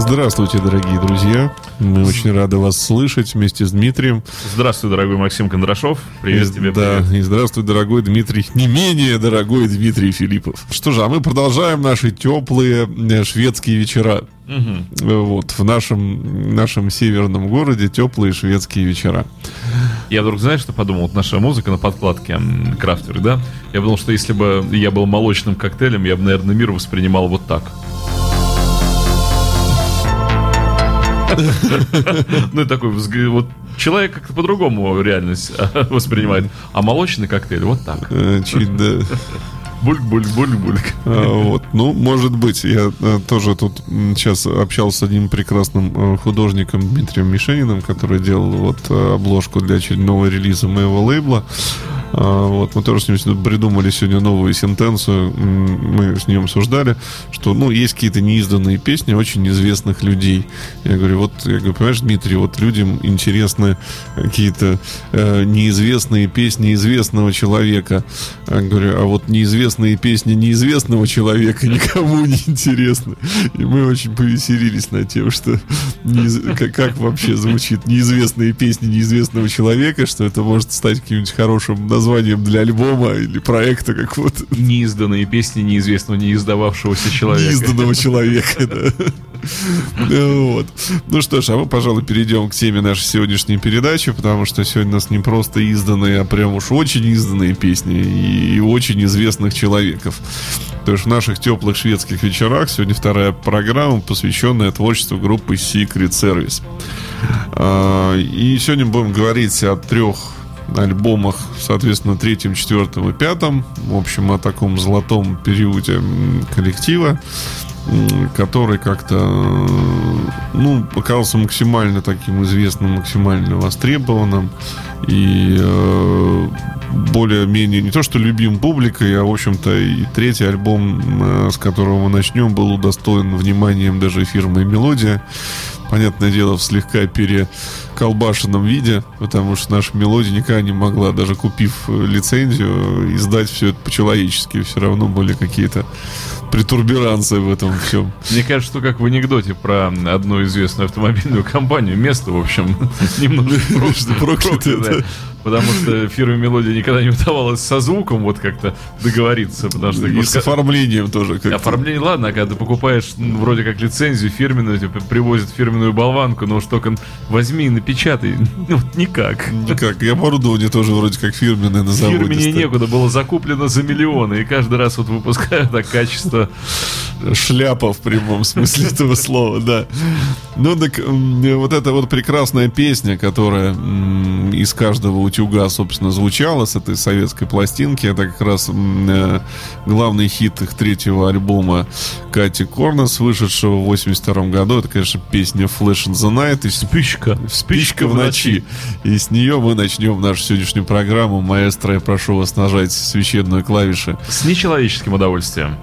Здравствуйте, дорогие друзья. Мы очень рады вас слышать вместе с Дмитрием. Здравствуй, дорогой Максим Кондрашов. Привет и, тебе. Да, привет. и здравствуй, дорогой Дмитрий, не менее дорогой Дмитрий Филиппов. Что же, а мы продолжаем наши теплые э, шведские вечера. Угу. Вот, в нашем, нашем северном городе теплые шведские вечера. Я вдруг, знаешь, что подумал? Вот наша музыка на подкладке, крафтер, да? Я подумал, что если бы я был молочным коктейлем, я бы, наверное, мир воспринимал вот так. Ну, такой вот человек как-то по-другому реальность воспринимает. А молочный коктейль вот так. Э, чуть, да. Бульк-бульк-бульк-бульк. А, вот. Ну, может быть. Я а, тоже тут сейчас общался с одним прекрасным а, художником Дмитрием Мишениным, который делал вот обложку для очередного релиза моего лейбла. А, вот, мы тоже с ним придумали сегодня новую сентенцию. Мы с ним обсуждали, что, ну, есть какие-то неизданные песни очень известных людей. Я говорю, вот, я говорю, понимаешь, Дмитрий, вот людям интересны какие-то э, неизвестные песни известного человека. Я говорю, а вот неизвестные песни неизвестного человека никому не интересны. И мы очень повеселились над тем, что неиз... как, как вообще звучит неизвестные песни неизвестного человека, что это может стать каким-нибудь хорошим названием для альбома или проекта какого-то. Неизданные песни неизвестного, не издававшегося человека. Неизданного человека, да. Вот. Ну что ж, а мы, пожалуй, перейдем к теме нашей сегодняшней передачи, потому что сегодня у нас не просто изданные, а прям уж очень изданные песни и очень известных человеков. То есть в наших теплых шведских вечерах сегодня вторая программа, посвященная творчеству группы Secret Service. А, и сегодня будем говорить о трех альбомах, соответственно, третьем, четвертом и пятом. В общем, о таком золотом периоде коллектива который как-то, ну, оказался максимально таким известным, максимально востребованным и э, более-менее не то что любим публикой, а в общем-то и третий альбом, э, с которого мы начнем, был удостоен вниманием даже фирмы «Мелодия». Понятное дело, в слегка переколбашенном виде, потому что наша мелодия никогда не могла, даже купив лицензию, издать все это по-человечески. Все равно были какие-то притурбиранцы в этом всем. Мне кажется, что как в анекдоте про одну известную автомобильную компанию, место, в общем, немножко проклятое. it. Потому что фирме Мелодия никогда не удавалось со звуком вот как-то договориться. Потому что и с оформлением тоже. Как Оформление, ладно, а когда ты покупаешь ну, вроде как лицензию фирменную, тебе привозят фирменную болванку, но уж только возьми и напечатай. Ну, никак. Никак. И оборудование тоже вроде как фирменное на заводе. Фирменнее некуда, было закуплено за миллионы. И каждый раз вот выпускают так качество шляпа в прямом смысле этого слова, да. Ну, так вот эта вот прекрасная песня, которая из каждого утюга, собственно, звучала с этой советской пластинки, это как раз э, главный хит их третьего альбома Кати Корнес, вышедшего в 82 году. Это, конечно, песня Flash in the Night. И спичка. Спичка в ночи. И с нее мы начнем нашу сегодняшнюю программу. Маэстро, я прошу вас нажать священную клавишу. С нечеловеческим удовольствием.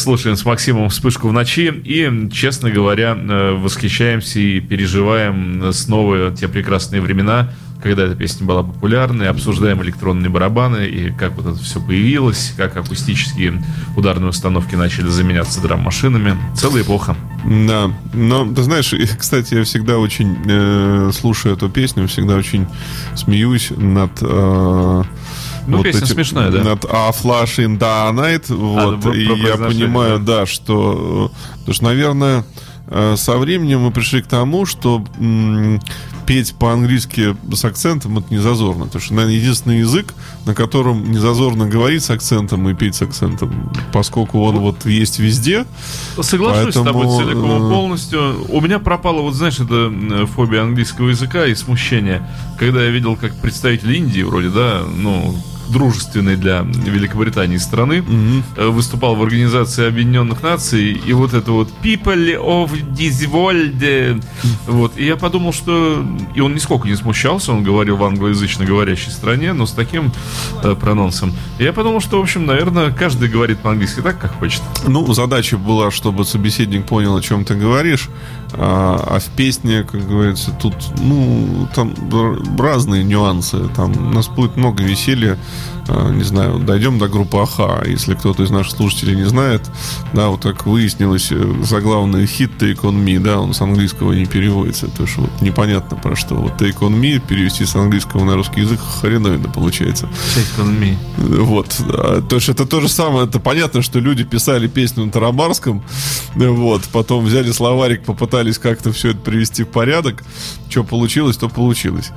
Слушаем с Максимом «Вспышку в ночи» и, честно говоря, э, восхищаемся и переживаем снова те прекрасные времена, когда эта песня была популярной, обсуждаем электронные барабаны и как вот это все появилось, как акустические ударные установки начали заменяться драм-машинами. Целая эпоха. Да, но ты знаешь, кстати, я всегда очень, э, слушаю эту песню, всегда очень смеюсь над... Э, ну, вот песня эти, смешная, да. Над A Flash in the Night. Вот, а, и я понимаю, да, да что, потому что, наверное, э, со временем мы пришли к тому, что петь по-английски с акцентом это не зазорно. Потому что, наверное, единственный язык, на котором не зазорно говорить с акцентом и петь с акцентом, поскольку он вот есть везде. Соглашусь поэтому... с тобой целиком и полностью. У меня пропала, вот знаешь, это фобия английского языка и смущение. Когда я видел, как представитель Индии вроде, да, ну, дружественной для Великобритании страны, угу. выступал в Организации Объединенных Наций, и вот это вот People of this world, вот, и я подумал, что, и он нисколько не смущался, он говорил в англоязычно говорящей стране, но с таким э, прононсом. Я подумал, что, в общем, наверное, каждый говорит по-английски так, как хочет. Ну, задача была, чтобы собеседник понял, о чем ты говоришь, а, а в песне, как говорится, тут, ну, там разные нюансы. Там у нас будет много веселья. Mm-hmm. Не знаю, дойдем до группы Аха. Если кто-то из наших слушателей не знает, да, вот так выяснилось, э, заглавный хит Take On Me, да, он с английского не переводится. То есть вот непонятно про что. Вот Take On Me перевести с английского на русский язык хреновина получается. Take On Me. Вот. То есть это то же самое. Это понятно, что люди писали песню на Тарабарском, вот, потом взяли словарик, попытались как-то все это привести в порядок. Что получилось, то получилось.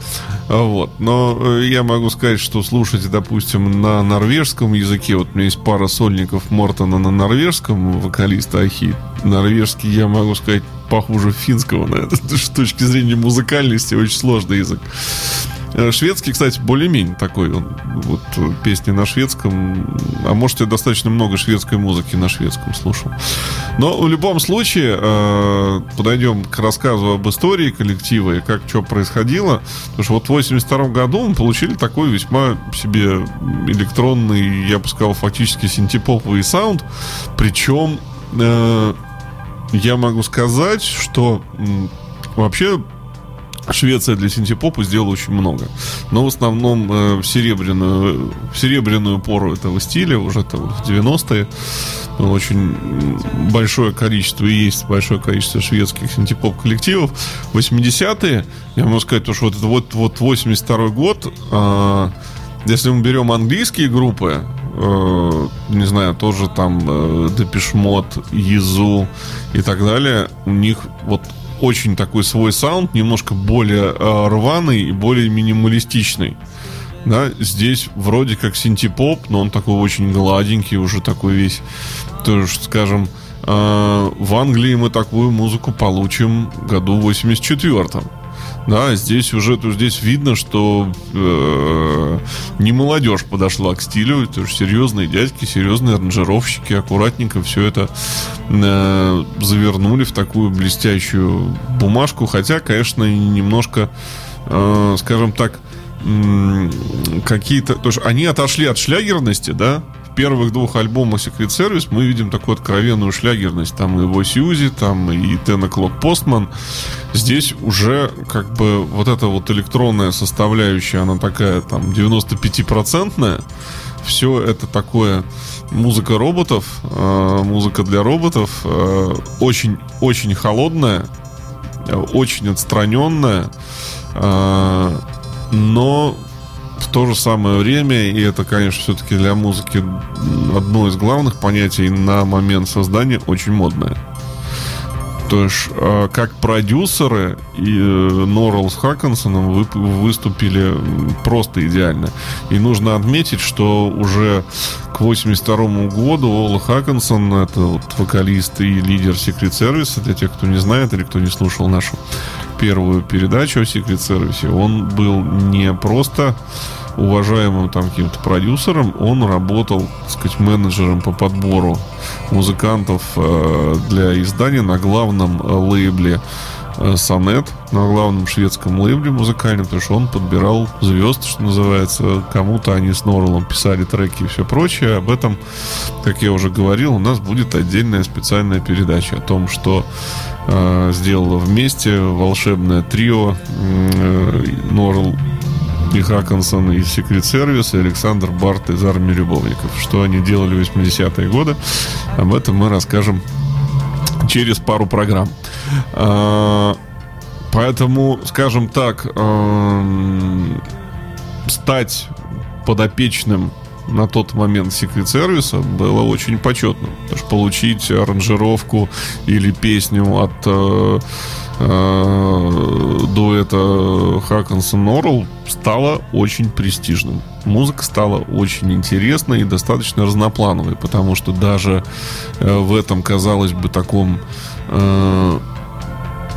Вот. Но э, я могу сказать, что слушать, допустим, на норвежском языке. Вот у меня есть пара сольников Мортона на норвежском, вокалиста Ахи. Норвежский, я могу сказать, похуже финского на это. С точки зрения музыкальности очень сложный язык. Э, шведский, кстати, более-менее такой. Он, вот песни на шведском. А может, я достаточно много шведской музыки на шведском слушал. Но в любом случае, э, подойдем к рассказу об истории коллектива и как что происходило. Потому что вот в 82 году мы получили такой весьма себе электронный, я бы сказал, фактически синтепоповый саунд. Причем э, я могу сказать, что вообще Швеция для синтепопа сделала очень много. Но в основном э, в, серебряную, в серебряную пору этого стиля, уже там в 90-е, очень большое количество, и есть большое количество шведских синтепоп коллективов. 80-е, я могу сказать, то, что вот, вот, вот 82 год, э, если мы берем английские группы, э, не знаю, тоже там э, Депешмот, Езу и так далее, у них вот очень такой свой саунд, немножко более э, рваный и более минималистичный. Да, здесь вроде как синтепоп, но он такой очень гладенький, уже такой весь, тоже, скажем, э, в Англии мы такую музыку получим году 84-м. Да, здесь уже то здесь видно, что э, не молодежь подошла к стилю, это же серьезные дядьки, серьезные аранжировщики, аккуратненько все это э, завернули в такую блестящую бумажку, хотя, конечно, немножко, э, скажем так, какие-то, то есть они отошли от шлягерности, да, первых двух альбомах Secret Service мы видим такую откровенную шлягерность. Там и его Сьюзи, там и Ten O'Clock Postman. Здесь уже как бы вот эта вот электронная составляющая, она такая там 95-процентная. Все это такое музыка роботов, э, музыка для роботов, очень-очень э, холодная, э, очень отстраненная, э, но в то же самое время, и это, конечно, все-таки для музыки одно из главных понятий на момент создания очень модное. То есть, а, как продюсеры и э, Норрелл с Хаккинсоном выступили просто идеально. И нужно отметить, что уже к 82 году Ола Хаккинсон, это вот вокалист и лидер Secret Service, для тех, кто не знает или кто не слушал нашу первую передачу о Secret Service, он был не просто уважаемым там каким-то продюсером, он работал, так сказать, менеджером по подбору музыкантов э, для издания на главном э, лейбле э, Сонет на главном шведском лейбле музыкальном, потому что он подбирал звезд, что называется. Кому-то они с Норлом писали треки и все прочее. Об этом, как я уже говорил, у нас будет отдельная специальная передача о том, что э, сделала вместе волшебное трио э, Норл и Хакансон из Secret Service, и Александр Барт из Армии Любовников. Что они делали в 80-е годы, об этом мы расскажем через пару программ. А, поэтому, скажем так, стать подопечным на тот момент Secret сервиса было очень почетно. Потому что получить аранжировку или песню от э, дуэта Хакансон Норрелл стало очень престижным. Музыка стала очень интересной и достаточно разноплановой, потому что даже э, в этом, казалось бы, таком э,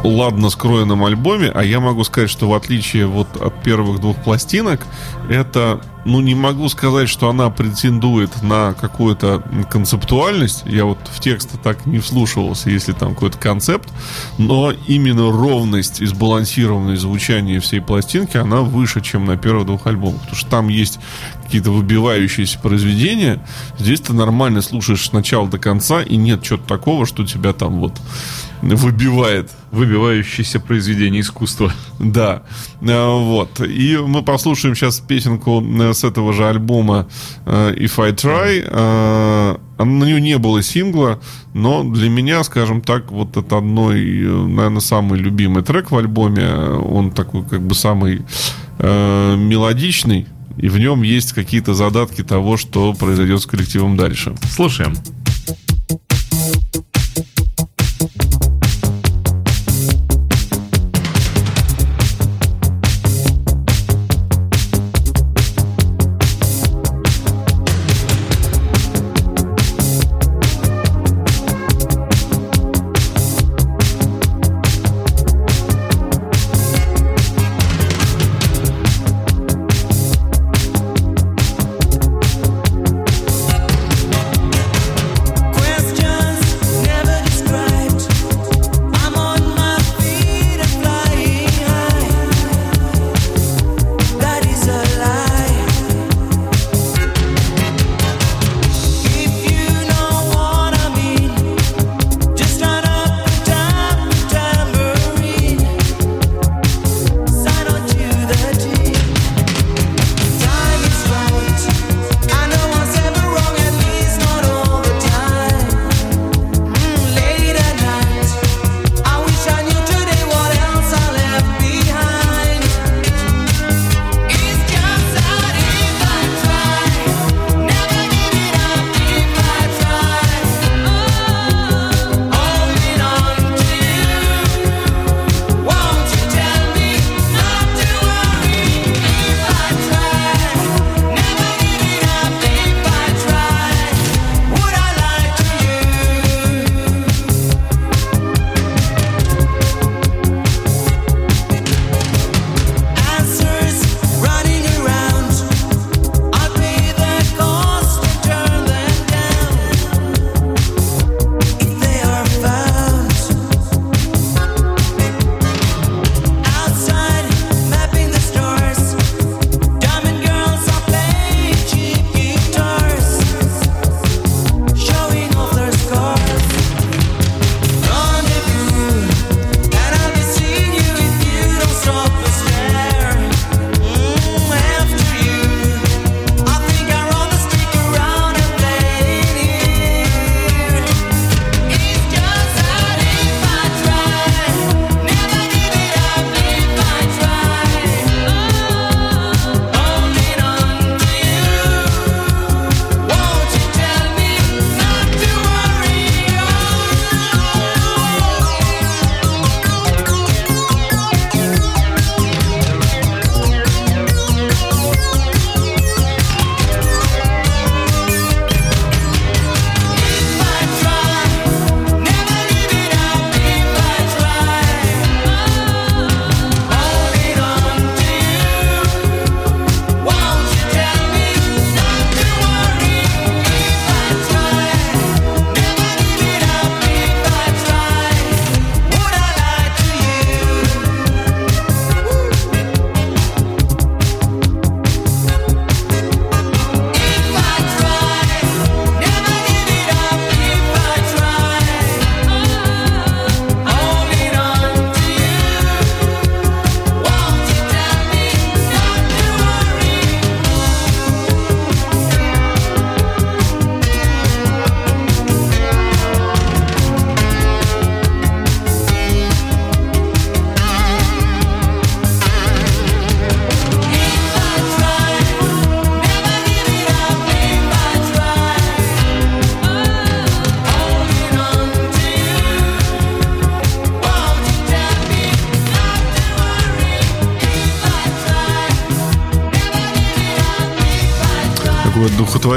ладно скроенном альбоме, а я могу сказать, что в отличие вот от первых двух пластинок, это, ну, не могу сказать, что она претендует на какую-то концептуальность. Я вот в текст так не вслушивался, если там какой-то концепт, но именно ровность и сбалансированность звучания всей пластинки, она выше, чем на первых двух альбомах. Потому что там есть какие-то выбивающиеся произведения. Здесь ты нормально слушаешь с начала до конца, и нет чего-то такого, что тебя там вот выбивает. Выбивающееся произведение искусства. Да. Э, вот. И мы послушаем сейчас песенку э, с этого же альбома э, If I Try. На нее не было сингла, но для меня, скажем так, вот это одной, наверное, самый любимый трек в альбоме. Он такой, как бы, самый мелодичный. И в нем есть какие-то задатки того, что произойдет с коллективом дальше. Слушаем. Какое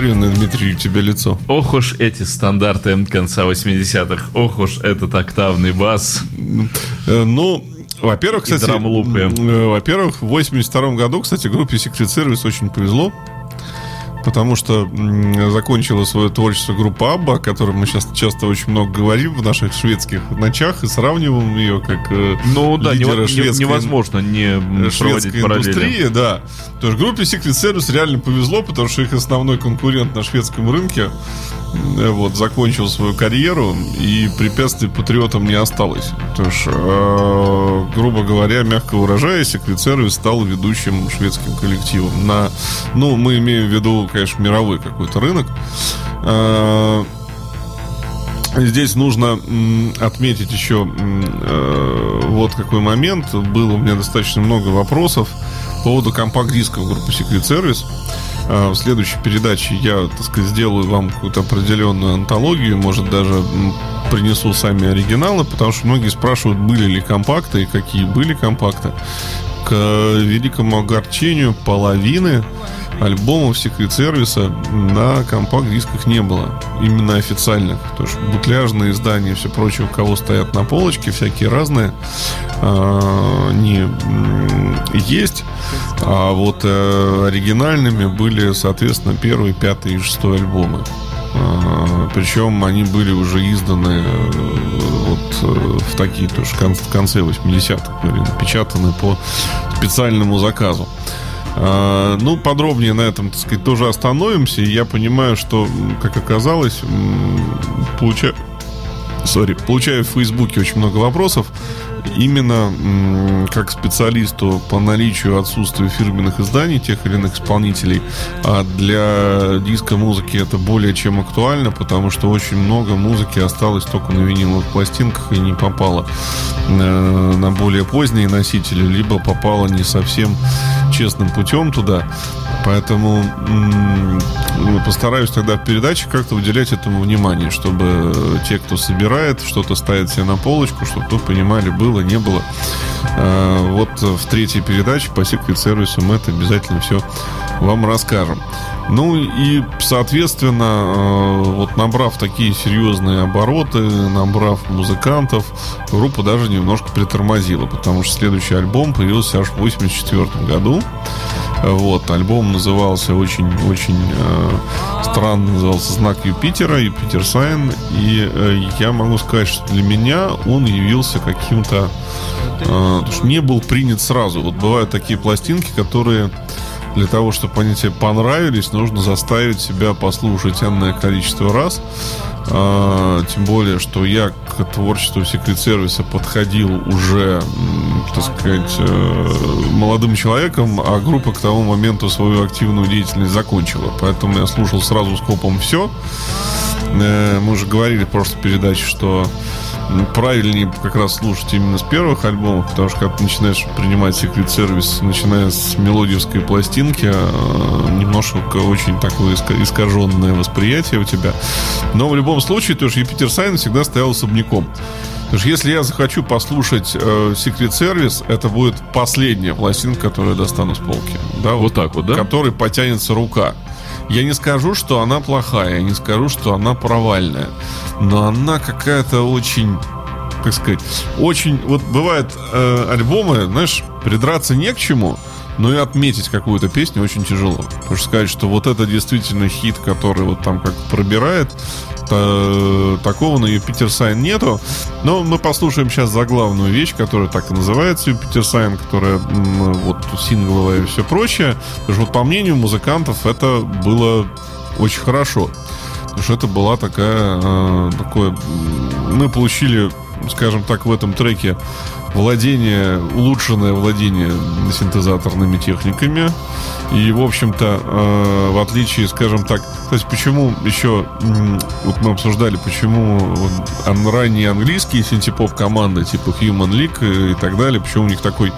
духотворенное, Дмитрий, у тебя лицо. Ох уж эти стандарты конца 80-х. Ох уж этот октавный бас. Э, ну, во-первых, кстати, э, во-первых, в 82 году, кстати, группе Secret Service очень повезло потому что закончила свое творчество группа Абба, о которой мы сейчас часто очень много говорим в наших шведских ночах и сравниваем ее как э, ну да лидера шведской, невозможно не шведской индустрии, да. То есть группе Secret Service реально повезло, потому что их основной конкурент на шведском рынке Э, вот, закончил свою карьеру, и препятствий патриотам не осталось. То есть, э, грубо говоря, мягко выражаясь, Эквицервис стал ведущим шведским коллективом на, ну, мы имеем в виду, конечно, мировой какой-то рынок. Э, Здесь нужно отметить еще э, вот какой момент. Было у меня достаточно много вопросов по поводу компакт-дисков группы Secret Service. А, в следующей передаче я, так сказать, сделаю вам какую-то определенную антологию, может даже принесу сами оригиналы, потому что многие спрашивают, были ли компакты и какие были компакты. К великому огорчению половины альбомов Secret Service на компакт-дисках не было. Именно официальных. То есть бутляжные издания и все прочее, у кого стоят на полочке, всякие разные, а, не есть. А вот э, оригинальными были, соответственно, первый, пятый и шестой альбомы. А, Причем они были уже изданы вот э, в такие тоже в конце 80-х были напечатаны по специальному заказу. А, ну, подробнее на этом, так сказать, тоже остановимся. Я понимаю, что, как оказалось, получаю, sorry, получаю в Фейсбуке очень много вопросов именно как специалисту по наличию отсутствия фирменных изданий тех или иных исполнителей, а для диска музыки это более чем актуально, потому что очень много музыки осталось только на виниловых пластинках и не попало э, на более поздние носители, либо попало не совсем честным путем туда. Поэтому постараюсь тогда в передаче как-то уделять этому внимание, чтобы те, кто собирает, что-то ставит себе на полочку, чтобы вы понимали, было, не было. А, вот в третьей передаче по Secret сервису мы это обязательно все вам расскажем. Ну и, соответственно, а, вот набрав такие серьезные обороты, набрав музыкантов, группа даже немножко притормозила, потому что следующий альбом появился аж в 1984 году. Вот, альбом назывался очень-очень э, странно, назывался «Знак Юпитера», «Юпитер Сайн», и э, я могу сказать, что для меня он явился каким-то... Э, не был принят сразу. Вот бывают такие пластинки, которые для того, чтобы они тебе понравились, нужно заставить себя послушать энное количество раз. А, тем более, что я к творчеству секрет сервиса подходил уже, так сказать, э, молодым человеком, а группа к тому моменту свою активную деятельность закончила. Поэтому я слушал сразу скопом все. Э, мы уже говорили в прошлой передаче, что правильнее как раз слушать именно с первых альбомов, потому что когда ты начинаешь принимать секрет сервис, начиная с мелодиевской пластинки, а, немножко очень такое искаженное восприятие у тебя. Но в любом случае, тоже Юпитер Сайн всегда стоял особняком. Потому что если я захочу послушать э, Secret Service, это будет последняя пластинка, которую я достану с полки. Да, вот, вот так вот, да? Которой потянется рука. Я не скажу, что она плохая, я не скажу, что она провальная, но она какая-то очень как сказать, очень... Вот бывают э, альбомы, знаешь, придраться не к чему, но и отметить какую-то песню очень тяжело. Потому что сказать, что вот это действительно хит, который вот там как пробирает, такого на Jupiter Sign нету. Но мы послушаем сейчас заглавную вещь, которая так и называется Jupiter Sign, которая вот сингловая и все прочее. Потому что вот по мнению музыкантов это было очень хорошо. Потому что это была такая, э, такое... Мы получили, скажем так, в этом треке владение, улучшенное владение синтезаторными техниками. И, в общем-то, э, в отличие, скажем так, то есть почему еще, вот мы обсуждали, почему ранние английские синтепоп команды типа Human League и так далее, почему у них такой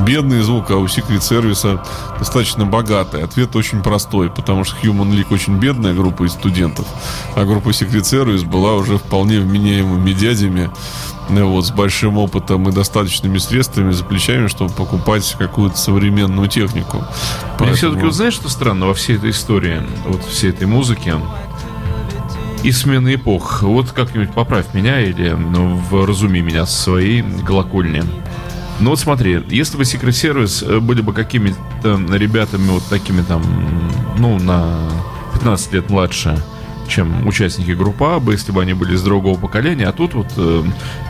бедный звук, а у Secret Service достаточно богатый? Ответ очень простой, потому что Human League очень бедная группа из студентов, а группа Secret Service была уже вполне вменяемыми дядями, вот, с большим опытом и достаточными средствами за плечами, чтобы покупать какую-то современную технику. Мне Поэтому... все-таки, вот знаешь, что странно во всей этой истории, вот всей этой музыке, и смены эпох. Вот как-нибудь поправь меня или ну, вразуми меня с своей колокольни. Ну вот смотри, если бы Secret Service э, были бы какими-то ребятами вот такими там, ну, на 15 лет младше, чем участники группы А, если бы они были из другого поколения. А тут вот э,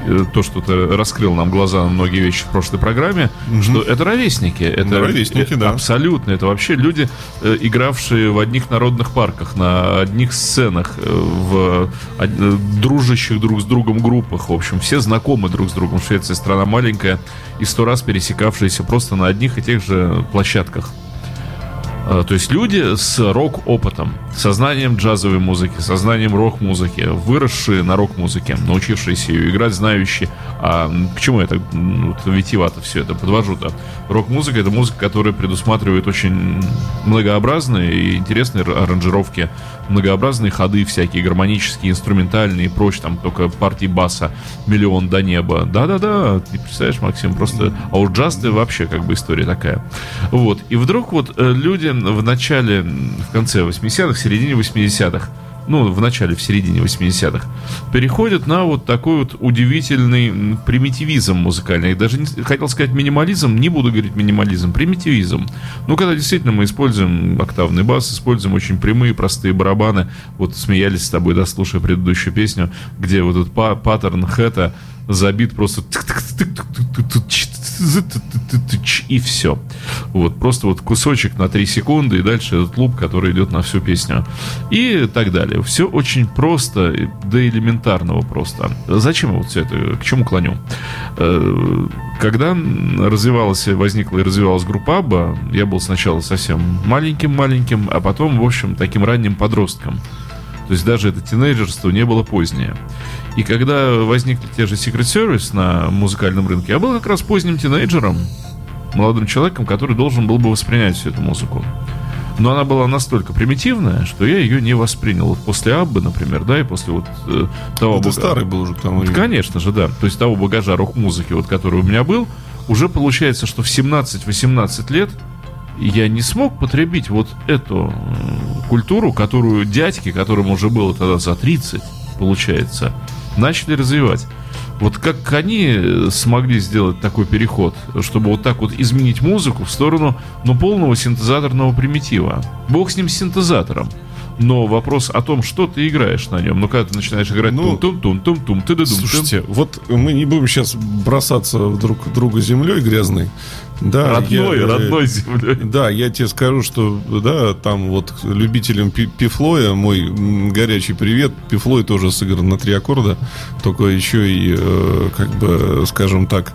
э, то, что ты раскрыл нам глаза на многие вещи в прошлой программе, угу. что это ровесники. Это ровесники, э, да. Абсолютно. Это вообще люди, э, игравшие в одних народных парках, на одних сценах, э, в э, дружащих друг с другом группах. В общем, все знакомы друг с другом. Швеция страна маленькая и сто раз пересекавшиеся просто на одних и тех же площадках. Э, то есть люди с рок-опытом, сознанием джазовой музыки, сознанием рок-музыки, выросшие на рок-музыке, научившиеся ее играть, знающие. А к чему это вот, витивато все это подвожу-то? Рок-музыка — это музыка, которая предусматривает очень многообразные и интересные аранжировки, многообразные ходы всякие, гармонические, инструментальные и прочее, там только партии баса «Миллион до неба». Да-да-да, ты представляешь, Максим, просто... А у джаз вообще как бы история такая. Вот. И вдруг вот э, люди в начале, в конце 80-х, в середине 80-х, ну, в начале, в середине 80-х, переходят на вот такой вот удивительный примитивизм музыкальный. Даже не, хотел сказать минимализм, не буду говорить минимализм, примитивизм. Ну, когда действительно мы используем октавный бас, используем очень прямые, простые барабаны. Вот смеялись с тобой, да, слушая предыдущую песню, где вот этот паттерн хэта забит просто и все. Вот, просто вот кусочек на 3 секунды, и дальше этот луп, который идет на всю песню. И так далее. Все очень просто, до элементарного просто. Зачем вот все это? К чему клоню? Э, когда развивалась, возникла и развивалась группа Абба, я был сначала совсем маленьким-маленьким, а потом, в общем, таким ранним подростком. То есть даже это тинейджерство не было позднее. И когда возникли те же Secret Service на музыкальном рынке, я был как раз поздним тинейджером, молодым человеком, который должен был бы воспринять всю эту музыку. Но она была настолько примитивная, что я ее не воспринял. Вот после Аббы, например, да, и после вот э, того... Это бага... старый был уже к тому времени. Конечно же, да. То есть того багажа рок-музыки, вот, который у меня был, уже получается, что в 17-18 лет я не смог потребить вот эту э, культуру, которую дядьки, которым уже было тогда за 30, получается, начали развивать. Вот как они смогли сделать такой переход, чтобы вот так вот изменить музыку в сторону, ну, полного синтезаторного примитива. Бог с ним с синтезатором. Но вопрос о том, что ты играешь на нем. Ну, когда ты начинаешь играть ну, тум тум тум тум тум ты Слушайте, вот мы не будем сейчас бросаться друг друга землей грязной. Да, родной, я, родной землей. Да, я тебе скажу, что да, там вот любителям пифлоя мой горячий привет. Пифлой тоже сыгран на три аккорда, только еще и, э, как бы, скажем так,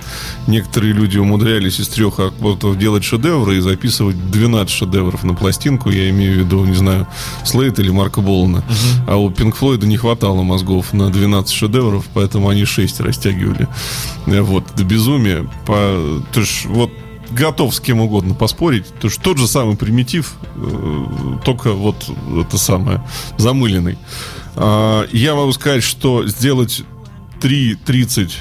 некоторые люди умудрялись из трех аккордов делать шедевры и записывать 12 шедевров на пластинку. Я имею в виду, не знаю, Слейт или Марка Болана. Угу. А у Пинк Флойда не хватало мозгов на 12 шедевров, поэтому они 6 растягивали. Вот, до безумия. По... То есть, вот готов с кем угодно поспорить. То что тот же самый примитив, э, только вот это самое, замыленный. А, я могу сказать, что сделать 3-30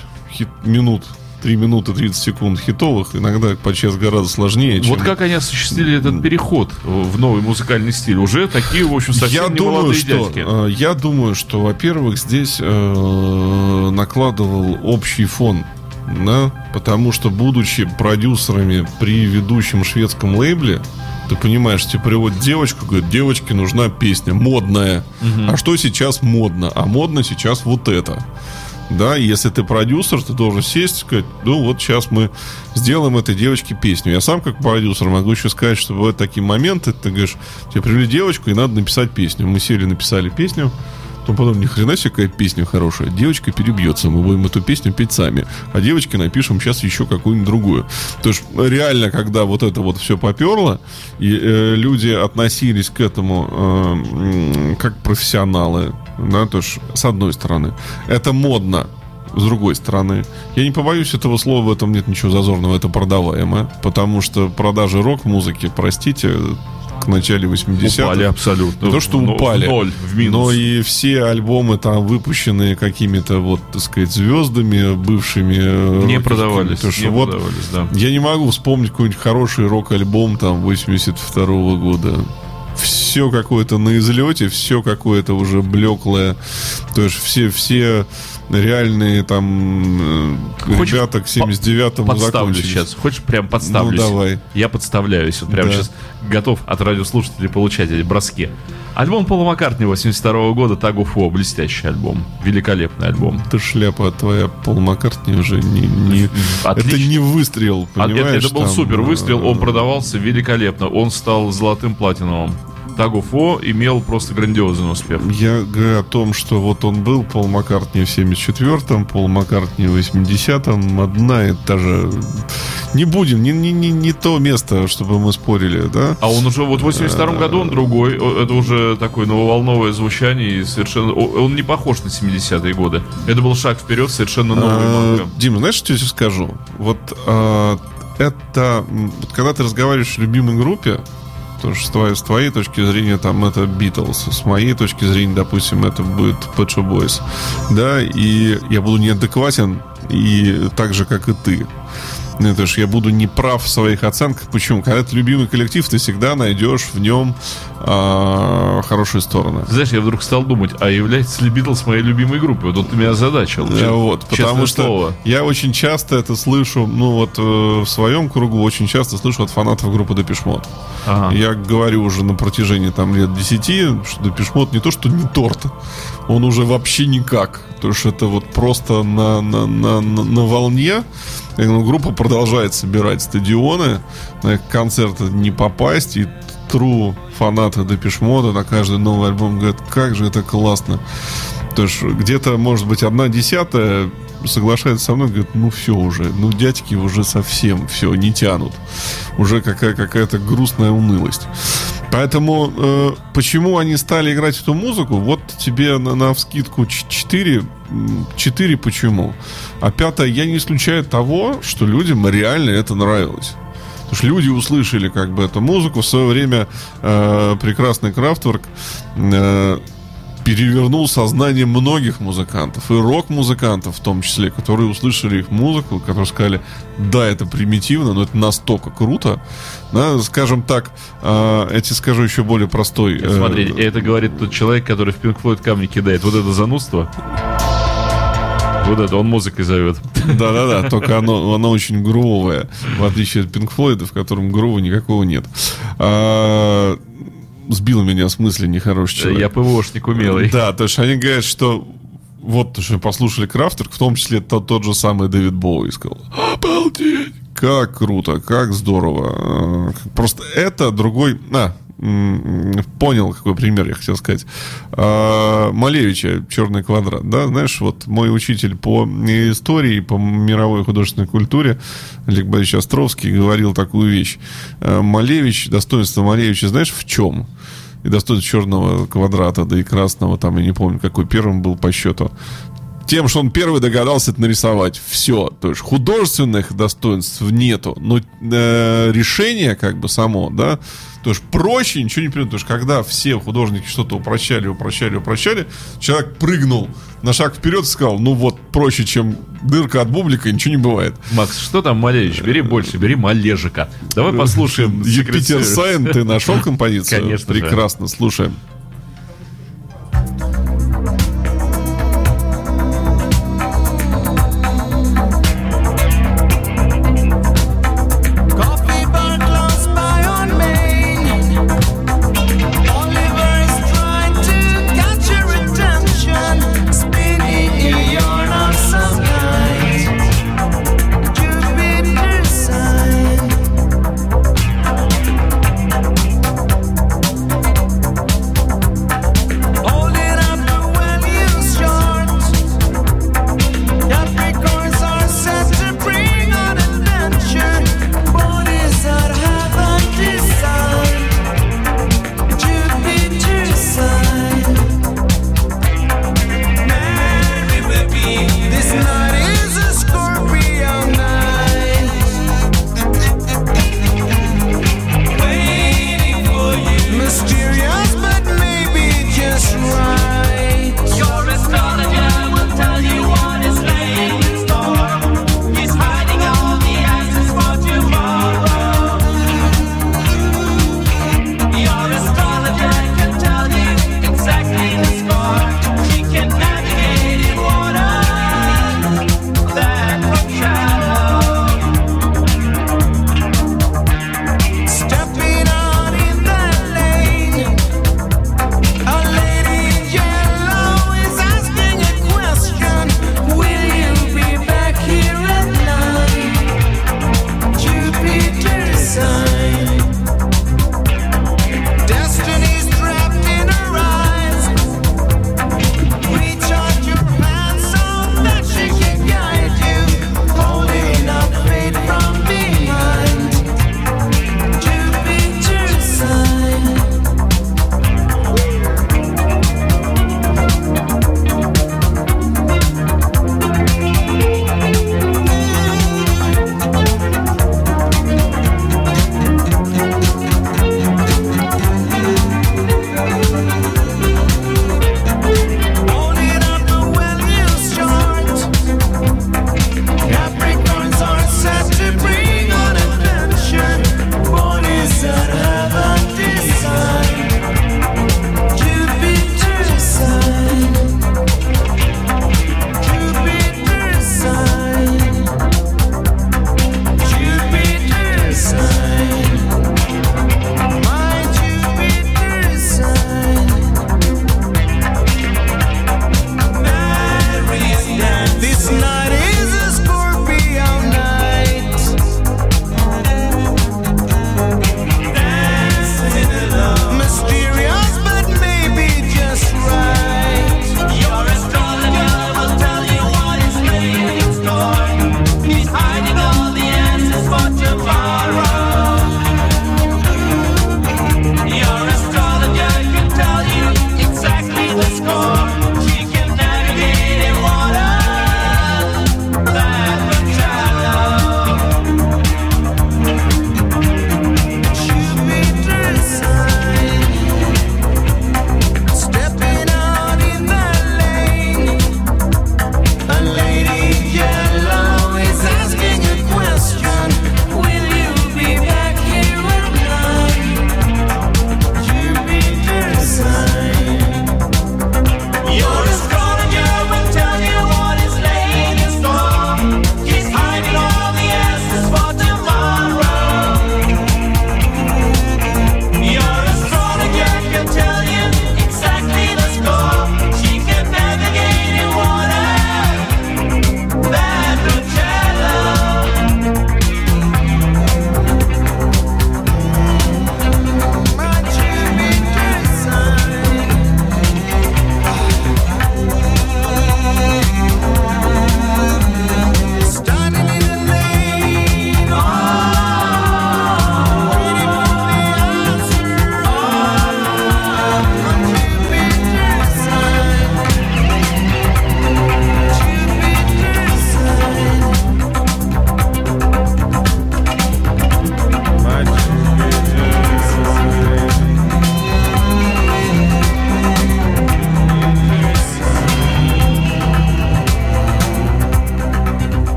минут 3 минуты 30 секунд хитовых иногда подчас гораздо сложнее. Чем... Вот как они осуществили этот переход в новый музыкальный стиль? Уже такие, в общем, совсем я не думаю, что, дядьки. Э, я думаю, что, во-первых, здесь э, накладывал общий фон да, потому что, будучи продюсерами при ведущем шведском лейбле, ты понимаешь, тебе приводит девочку, говорит, девочке нужна песня модная. Угу. А что сейчас модно? А модно сейчас вот это. Да, если ты продюсер, ты должен сесть и сказать, ну вот сейчас мы сделаем этой девочке песню. Я сам как продюсер могу еще сказать, что бывают такие моменты, ты говоришь, тебе привели девочку и надо написать песню. Мы сели, написали песню, то потом ни хрена себе какая песня хорошая. Девочка перебьется, мы будем эту песню петь сами. А девочке напишем сейчас еще какую-нибудь другую. То есть реально, когда вот это вот все поперло, и э, люди относились к этому э, как профессионалы, да, то есть с одной стороны, это модно, с другой стороны, я не побоюсь этого слова, в этом нет ничего зазорного, это продаваемое, потому что продажи рок-музыки, простите, к начале 80-х. Упали абсолютно. То, что упали. В ноль, в минус. Но и все альбомы там выпущенные какими-то вот, так сказать, звездами бывшими. Не продавались. То, что не вот продавались, да. Я не могу вспомнить какой-нибудь хороший рок-альбом там 82 -го года все какое-то на излете, все какое-то уже блеклое. То есть все, все реальные там э, Хочешь, ребята к 79-му подставлю сейчас. Хочешь прям подставлюсь? Ну, давай. Я подставляюсь. Вот прямо да. сейчас готов от радиослушателей получать эти броски. Альбом Пола Маккартни 82 года Tag of War. Блестящий альбом. Великолепный альбом. Ты шляпа твоя Пол Маккартни уже не... не... Это не выстрел, понимаешь? Это, это был там... супер выстрел. Он э, продавался великолепно. Он стал золотым платиновым. Тагуфо имел просто грандиозный успех. Я говорю о том, что вот он был, Пол Маккартни в 74-м, Пол Маккартни в 80-м, одна и та же... Не будем, не, не, не, не то место, чтобы мы спорили, да? А он уже вот в 82-м году он другой, это уже такое нововолновое звучание, и совершенно... Он не похож на 70-е годы. Это был шаг вперед, совершенно новый а, Дима, знаешь, что я тебе скажу? Вот а, это... Когда ты разговариваешь с любимой группе, Потому что с твоей, с твоей точки зрения там это Битлз, с моей точки зрения, допустим, это будет Pet Shop Boys. Да, и я буду неадекватен и так же, как и ты. Ну, это ж я буду не прав в своих оценках. Почему? Когда это любимый коллектив, ты всегда найдешь в нем а, хорошие стороны. Знаешь, я вдруг стал думать, а является ли Битлз моей любимой группой? Вот ты меня озадачил. Да, вот, потому что слово. я очень часто это слышу, ну вот э, в своем кругу очень часто слышу от фанатов группы Депешмот. Ага. Я говорю уже на протяжении там лет 10, что Депешмот не то, что не торт, он уже вообще никак. То есть это вот просто на, на, на, на, волне ну, группа продолжает собирать стадионы, на концерты не попасть, и тру фанаты Депешмода на каждый новый альбом говорят, как же это классно. То есть где-то, может быть, одна десятая соглашается со мной, говорит, ну все уже, ну дядьки уже совсем все не тянут. Уже какая- какая-то грустная унылость. Поэтому э, почему они стали играть эту музыку? Вот тебе на, на вскидку 4, 4 почему. А пятое, я не исключаю того, что людям реально это нравилось. Потому что люди услышали как бы эту музыку. В свое время э, прекрасный Крафтворк э, перевернул сознание многих музыкантов, и рок-музыкантов в том числе, которые услышали их музыку, которые сказали, да, это примитивно, но это настолько круто. Да, скажем так, э, тебе скажу еще более простой. Э, Смотри, это говорит тот человек, который в Pink Floyd камни кидает. Вот это занудство. Вот это он музыкой зовет. Да-да-да, только оно, оно очень грувое, в отличие от Pink Floyd, в котором грува никакого нет. А, сбил меня с мысли нехороший человек. Я ПВОшник умелый. Да, то есть они говорят, что вот, что послушали Крафтер, в том числе тот, тот же самый Дэвид Боуи сказал. Обалдеть! Как круто, как здорово. Просто это другой... А, понял, какой пример я хотел сказать. А, Малевича «Черный квадрат». Да, знаешь, вот мой учитель по истории, по мировой художественной культуре, Олег Борисович Островский, говорил такую вещь. А, Малевич, достоинство Малевича, знаешь, в чем? И достоинство черного квадрата, да и красного, там, я не помню, какой первым был по счету тем, что он первый догадался это нарисовать. Все. То есть художественных достоинств нету. Но э, решение как бы само, да, то есть проще ничего не придумать. Потому что когда все художники что-то упрощали, упрощали, упрощали, человек прыгнул на шаг вперед и сказал, ну вот проще, чем дырка от бублика, ничего не бывает. Макс, что там Малевич? Бери больше, бери Малежика. Давай послушаем. Юпитер Сайн, ты нашел композицию? Конечно. Прекрасно, слушаем.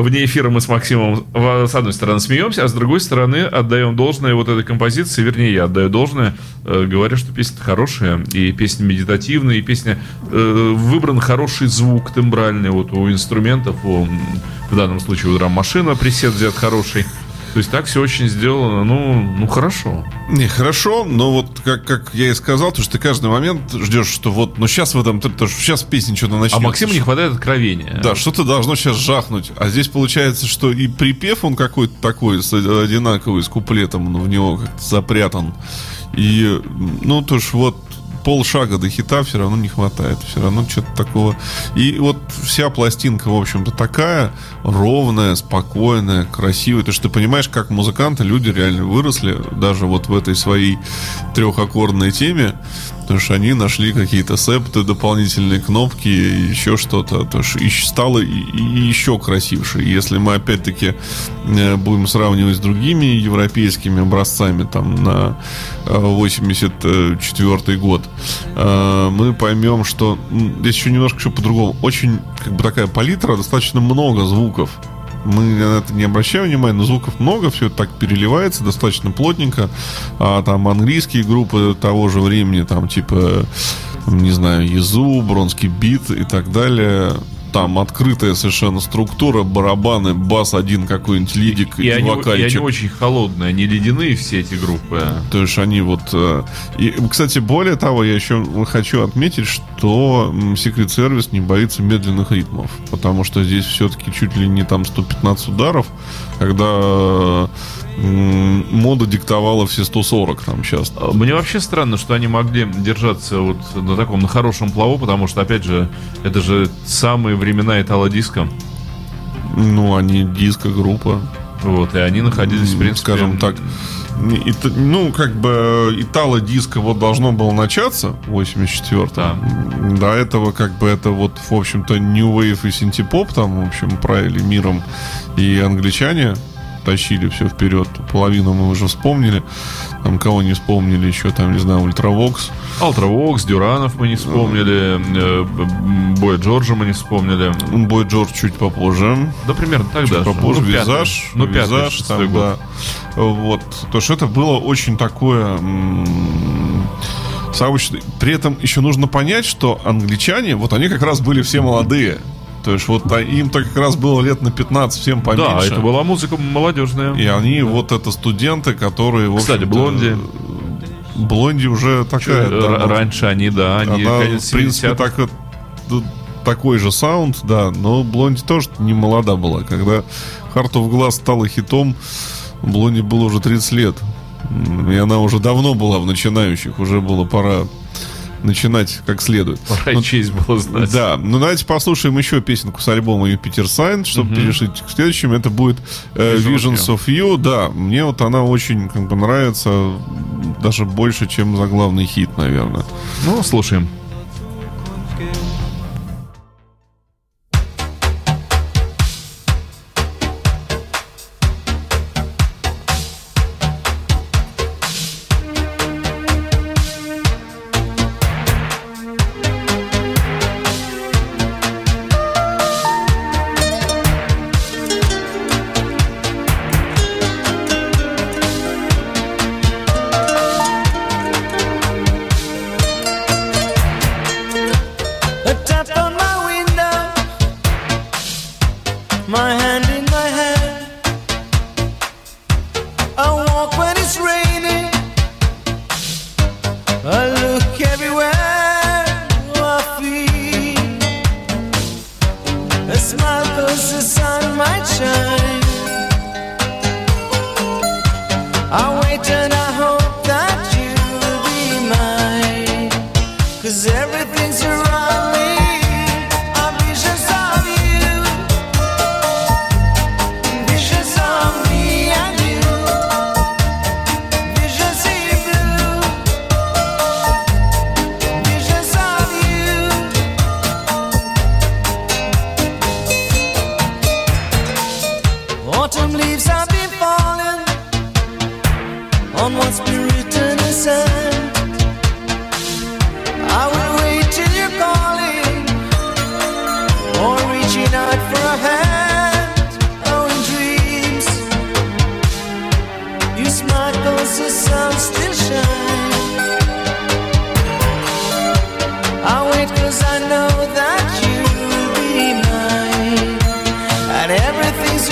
Вне эфира мы с Максимом с одной стороны смеемся, а с другой стороны отдаем должное вот этой композиции, вернее, я отдаю должное, э, говоря, что песня хорошая, и песня медитативная, и песня э, выбран хороший звук тембральный вот у инструментов, у, в данном случае у драм-машина пресет взят хороший. То есть так все очень сделано, ну, ну хорошо. Не, хорошо, но вот как, как я и сказал, то, что ты каждый момент ждешь, что вот, ну сейчас в этом, то, что сейчас песня что-то начнется. А Максиму не хватает откровения. Да, что-то должно сейчас жахнуть. А здесь получается, что и припев он какой-то такой, одинаковый, с куплетом, но в него как-то запрятан. И, ну, то ж вот, полшага до хита все равно не хватает. Все равно что-то такого. И вот вся пластинка, в общем-то, такая ровная, спокойная, красивая. То, что ты понимаешь, как музыканты, люди реально выросли даже вот в этой своей трехаккордной теме. Потому что они нашли какие-то септы, дополнительные кнопки, еще что-то. То есть стало еще красивше. Если мы опять-таки э, будем сравнивать с другими европейскими образцами там на 84 э, год, э, мы поймем, что здесь еще немножко еще по-другому. Очень как бы такая палитра, достаточно много звуков мы на это не обращаем внимания, но звуков много, все так переливается достаточно плотненько. А там английские группы того же времени, там типа, не знаю, Езу, Бронский бит и так далее, там открытая совершенно структура, барабаны, бас один какой-нибудь лидик и, и, они, и они очень холодные, они ледяные все эти группы. То есть они вот... Э, и, кстати, более того, я еще хочу отметить, что Secret Service не боится медленных ритмов, потому что здесь все-таки чуть ли не там 115 ударов, когда мода диктовала все 140 там сейчас. А, мне вообще странно, что они могли держаться вот на таком, на хорошем плаву, потому что, опять же, это же самые времена итало-диска. Ну, они диско-группа. Вот, и они находились, в принципе... Скажем так, ну, как бы итало-диско вот должно было начаться в 84 да. До этого, как бы, это вот, в общем-то, New Wave и синтепоп там, в общем, правили миром и англичане тащили все вперед. Половину мы уже вспомнили. Там кого не вспомнили еще, там, не знаю, Ultravox. Ultravox, Дюранов мы не вспомнили. Э, Боя Джорджа мы не вспомнили. Бой Джордж чуть попозже. Да, примерно тогда. Чуть попозже. Ну, визаж. Ну, визаж, там, год. да. Вот. То, что это было очень такое сообщество. При этом еще нужно понять, что англичане, вот они как раз были все молодые. То есть вот а, им-то как раз было лет на 15, всем поменьше. Да, это была музыка молодежная. И они вот это студенты, которые... Кстати, Blondie. Blondie уже такая... Да, раньше они, да, они она, в принципе, так, такой же саунд, да, но Blondie тоже не молода была. Когда Heart of Glass стала хитом, Blondie было уже 30 лет. И она уже давно была в начинающих, уже было пора начинать как следует. Пора ну, честь было знать. Да, ну давайте послушаем еще песенку с альбома Jupiter Sign, чтобы угу. перейти к следующему. Это будет э, Visions of You. Да, мне вот она очень как бы нравится, даже больше, чем заглавный хит, наверное. Ну, слушаем.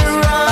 around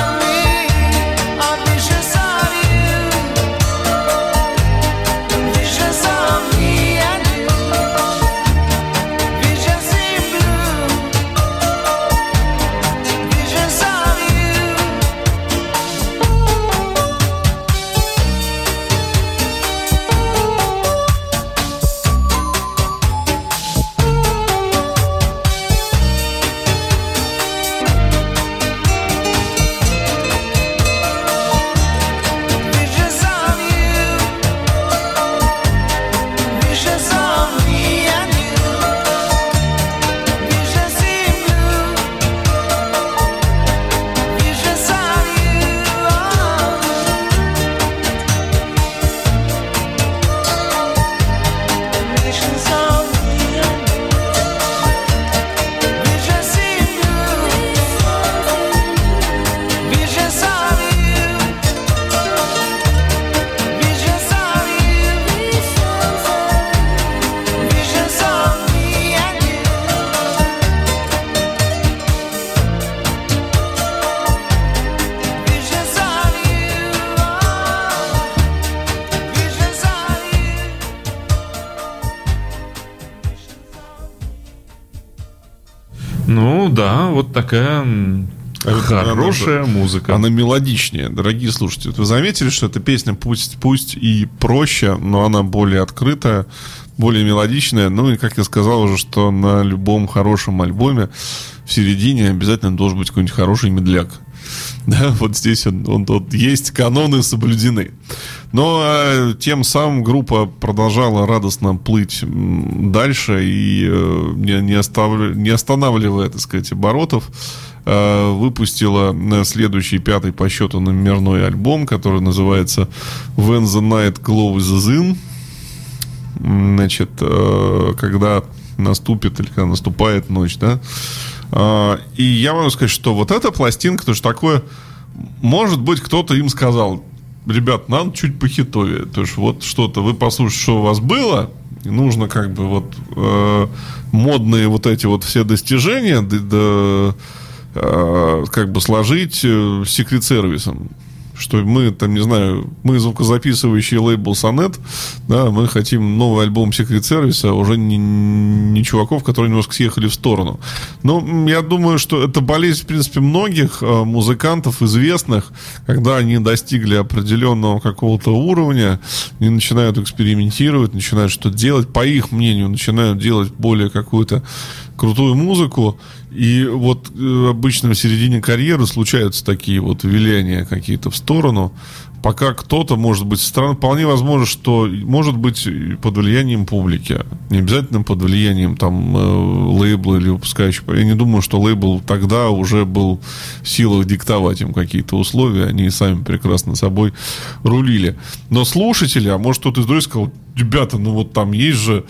такая Хорошая она, музыка. Она мелодичнее. Дорогие слушатели, вы заметили, что эта песня пусть, пусть и проще, но она более открытая, более мелодичная. Ну и, как я сказал уже, что на любом хорошем альбоме в середине обязательно должен быть какой-нибудь хороший медляк. Да, вот здесь он, он, он есть, каноны соблюдены. Но э, тем самым группа продолжала радостно плыть дальше и э, не, не, оставля, не останавливая, так сказать, оборотов, э, выпустила следующий пятый по счету номерной альбом, который называется When the Night Glows In. Значит, э, когда наступит или когда наступает ночь, да, а, и я могу сказать, что вот эта пластинка, то что такое, может быть, кто-то им сказал, ребят, нам чуть похитовее. То есть вот что-то, вы послушайте, что у вас было, и нужно как бы вот э, модные вот эти вот все достижения да, да, э, как бы сложить э, секрет-сервисом что мы, там, не знаю, мы звукозаписывающий лейбл Сонет, да, мы хотим новый альбом Secret Service, а уже не, не чуваков, которые немножко съехали в сторону. Но я думаю, что это болезнь, в принципе, многих э, музыкантов известных, когда они достигли определенного какого-то уровня, они начинают экспериментировать, начинают что-то делать, по их мнению, начинают делать более какую-то крутую музыку, и вот э, обычно в середине карьеры случаются такие вот виляния какие-то в сторону, пока кто-то, может быть, стран, вполне возможно, что может быть под влиянием публики, не обязательно под влиянием там э, лейбла или выпускающего. Я не думаю, что лейбл тогда уже был в силах диктовать им какие-то условия, они сами прекрасно собой рулили. Но слушатели, а может кто-то из других сказал, ребята, ну вот там есть же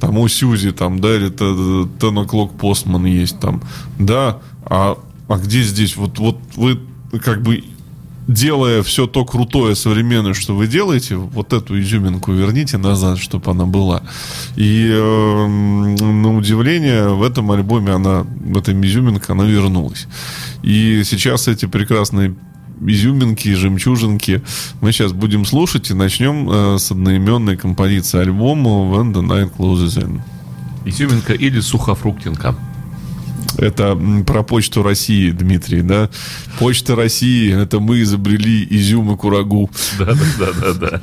там у Сьюзи, там, да, или O'Clock Postman есть там, да, а, а где здесь, вот, вот вы как бы делая все то крутое, современное, что вы делаете, вот эту изюминку верните назад, чтобы она была. И э, на удивление в этом альбоме она, этой изюминка, она вернулась. И сейчас эти прекрасные изюминки, жемчужинки мы сейчас будем слушать и начнем э, с одноименной композиции альбома When the Night Closes In. Изюминка или сухофруктинка? Это про почту России, Дмитрий, да? Почта России, это мы изобрели изюм и курагу. Да, да, да, да,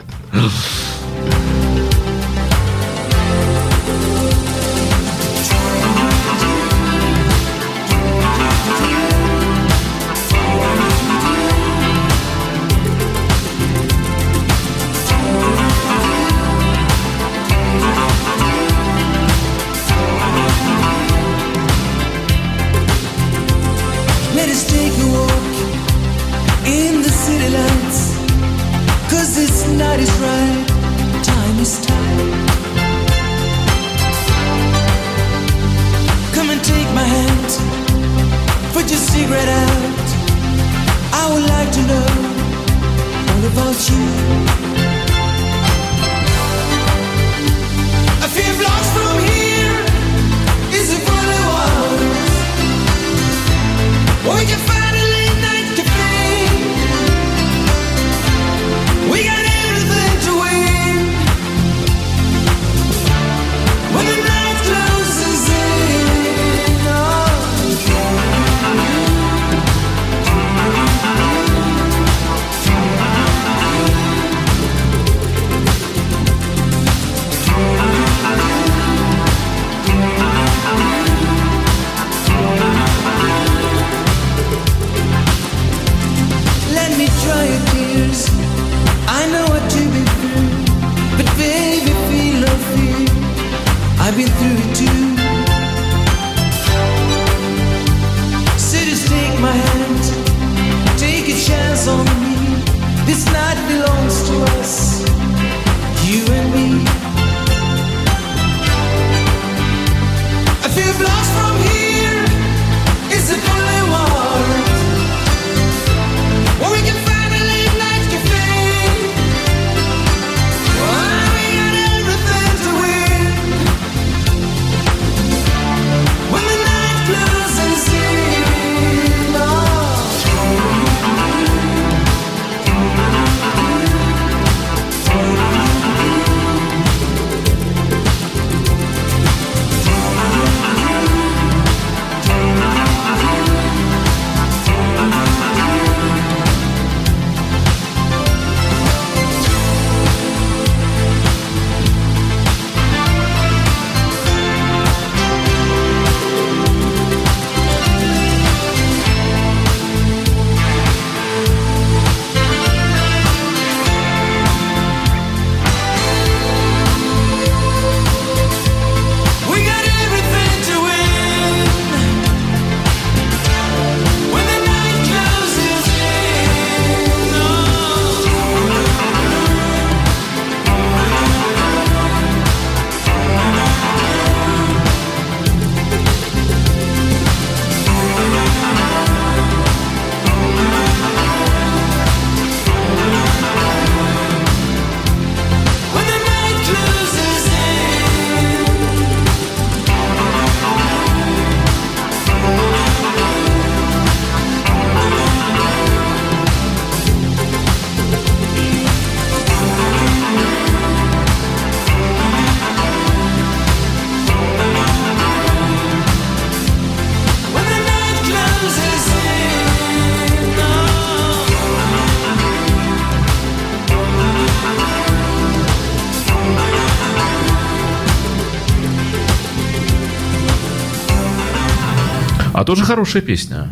тоже хорошая песня.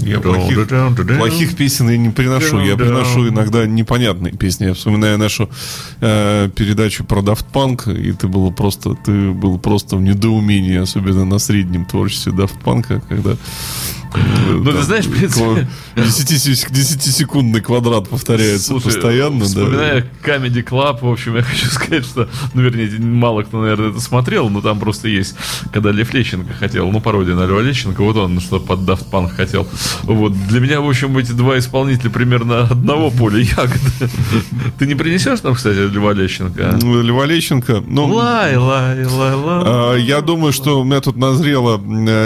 Я плохих, плохих песен я не приношу. Я приношу иногда непонятные песни. Я вспоминаю нашу э, передачу про Daft Punk, и ты был просто, ты был просто в недоумении, особенно на среднем творчестве Daft Punk, когда ну, ты знаешь, в принципе... 10-секундный квадрат повторяется Слушай, постоянно, вспоминая да. Comedy Club, в общем, я хочу сказать, что, ну, вернее, мало кто, наверное, это смотрел, но там просто есть, когда Лев Лещенко хотел, ну, пародия на Льва Лещенко, вот он что под Daft Punk хотел. Вот, для меня, в общем, эти два исполнителя примерно одного поля ягоды. Ты не принесешь нам, кстати, Льва Лещенко? Ну, Льва Лещенко, ну... Лай, лай, лай, лай. А, я думаю, что у меня тут назрела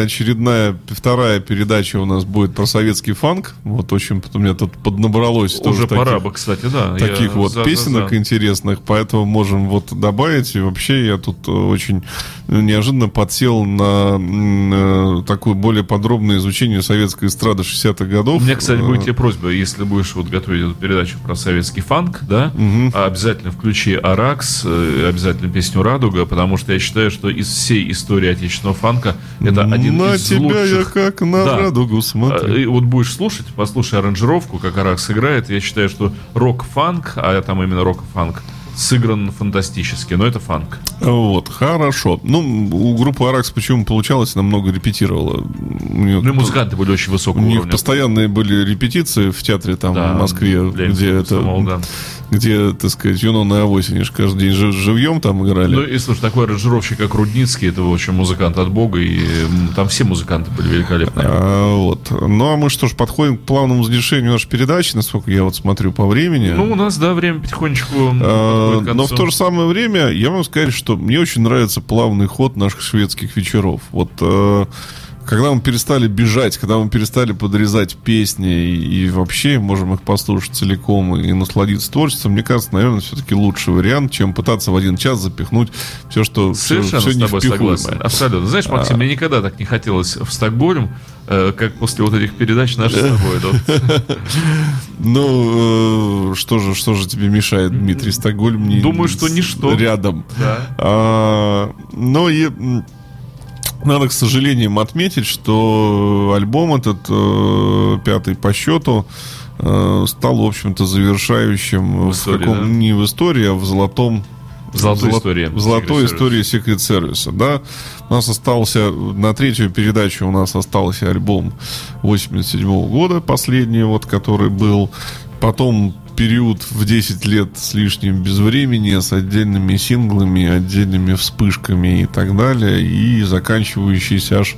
очередная вторая передача передача у нас будет про советский фанк. Вот очень у меня тут поднабралось. Уже пора таких, бы, кстати, да. Таких вот за, песенок за, за. интересных, поэтому можем вот добавить. И вообще я тут э, очень неожиданно подсел на, на такое более подробное изучение советской эстрады 60-х годов. У меня, кстати, будет тебе просьба, если будешь вот готовить эту передачу про советский фанк, да, угу. обязательно включи Аракс, э, обязательно песню Радуга, потому что я считаю, что из всей истории отечественного фанка это один на из тебя лучших. я как на да, радугу смотрю. И вот будешь слушать, послушай аранжировку, как Аракс играет. Я считаю, что рок-фанк, а там именно рок-фанк, сыгран фантастически, но это фанк. Вот, хорошо. Ну, у группы Аракс почему получалось, намного репетировала. Ну, и музыканты были очень высокого уровня. У них постоянные были репетиции в театре там да, в Москве, где это... Самого, да где, так сказать, Юнона и Авось, они же каждый день жив, живьем там играли. Ну, и слушай, такой аранжировщик, как Рудницкий, это, в общем, музыкант от бога, и там все музыканты были великолепные. А, вот. Ну, а мы что ж, подходим к плавному завершению нашей передачи, насколько я вот смотрю по времени. Ну, у нас, да, время потихонечку а, Но в то же самое время я могу сказать, что мне очень нравится плавный ход наших шведских вечеров. Вот... А, когда мы перестали бежать, когда мы перестали подрезать песни и, и вообще можем их послушать целиком и, и насладиться творчеством, мне кажется, наверное, все-таки лучший вариант, чем пытаться в один час запихнуть все, что Совершенно все, все с тобой согласен. Абсолютно. Знаешь, Максим, а... мне никогда так не хотелось в Стокгольм, э, как после вот этих передач наши с тобой. Ну, э, что же, что же тебе мешает, Дмитрий, Стокгольм? Думаю, что ничто. Рядом. А, но и надо, к сожалению, отметить, что альбом этот, э, пятый по счету, э, стал, в общем-то, завершающим в, истории, в каком, да? не в истории, а в золотом золотой Золо... истории. Золотой истории Secret Service, да. У нас остался, на третью передачу у нас остался альбом 87 -го года, последний вот, который был. Потом период в 10 лет с лишним без времени, с отдельными синглами, отдельными вспышками и так далее, и заканчивающийся аж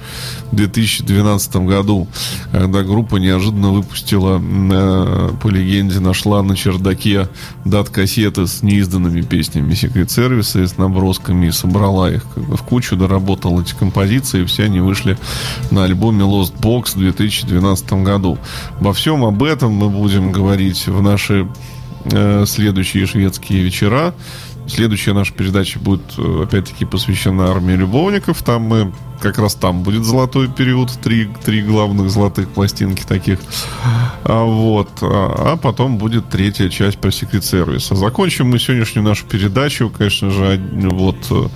в 2012 году, когда группа неожиданно выпустила, э, по легенде, нашла на чердаке дат-кассеты с неизданными песнями Secret Service, с набросками, и собрала их как бы в кучу, доработала эти композиции, и все они вышли на альбоме Lost Box в 2012 году. Во всем об этом мы будем говорить в нашей следующие шведские вечера. Следующая наша передача будет, э, опять-таки, посвящена армии любовников. Там мы как раз там будет золотой период, три, три главных золотых пластинки таких. А, вот. А, а потом будет третья часть про секрет сервиса. Закончим мы сегодняшнюю нашу передачу, конечно же, вот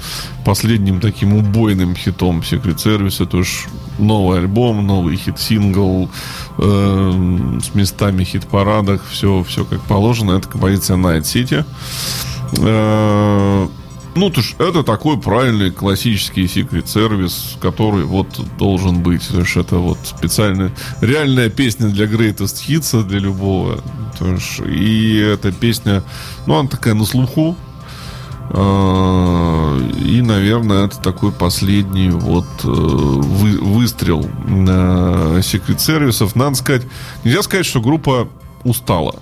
последним таким убойным хитом секрет сервиса. Это уж новый альбом, новый хит-сингл э, с местами хит-парадах, все, все как положено. Это композиция Night City. Э, ну, то есть это такой правильный классический секрет сервис, который вот должен быть. То есть это вот специальная, реальная песня для greatest hits, для любого. То есть, и эта песня, ну, она такая на слуху. А, и, наверное, это такой последний вот э, вы, выстрел секрет сервисов. Надо сказать, нельзя сказать, что группа устала.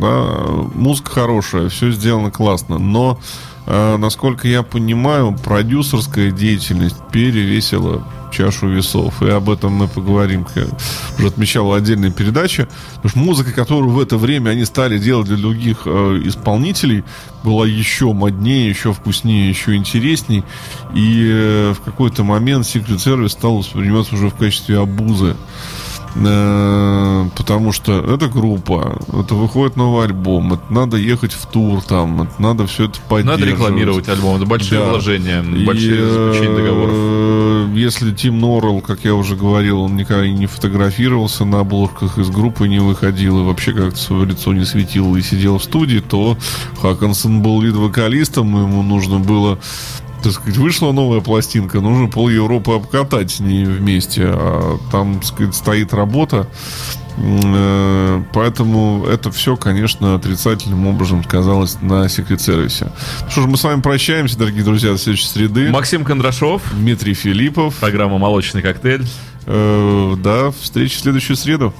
Да, музыка хорошая, все сделано классно, но а, насколько я понимаю, продюсерская деятельность перевесила чашу весов. И об этом мы поговорим, как уже отмечала отдельная передача. Потому что музыка, которую в это время они стали делать для других э, исполнителей, была еще моднее, еще вкуснее, еще интересней. И э, в какой-то момент Secret Service стал восприниматься уже в качестве обузы. Э, потому что это группа, это выходит новый альбом, это надо ехать в тур там, это надо все это поддерживать. Надо рекламировать альбом, это большие да. вложения, большие и, заключения договоров. Э, если Тим Норрелл, как я уже говорил, он никогда не фотографировался на обложках из группы, не выходил и вообще как-то свое лицо не светил и сидел в студии, то Хакансон был лид-вокалистом, ему нужно было так сказать, вышла новая пластинка, нужно пол Европы обкатать с ней вместе, а там, так сказать, стоит работа. Э, поэтому это все, конечно, отрицательным образом сказалось на секрет-сервисе. Что ж, мы с вами прощаемся, дорогие друзья, до следующей среды. Максим Кондрашов. Дмитрий Филиппов. Программа «Молочный коктейль». Э, да, встречи в следующую среду.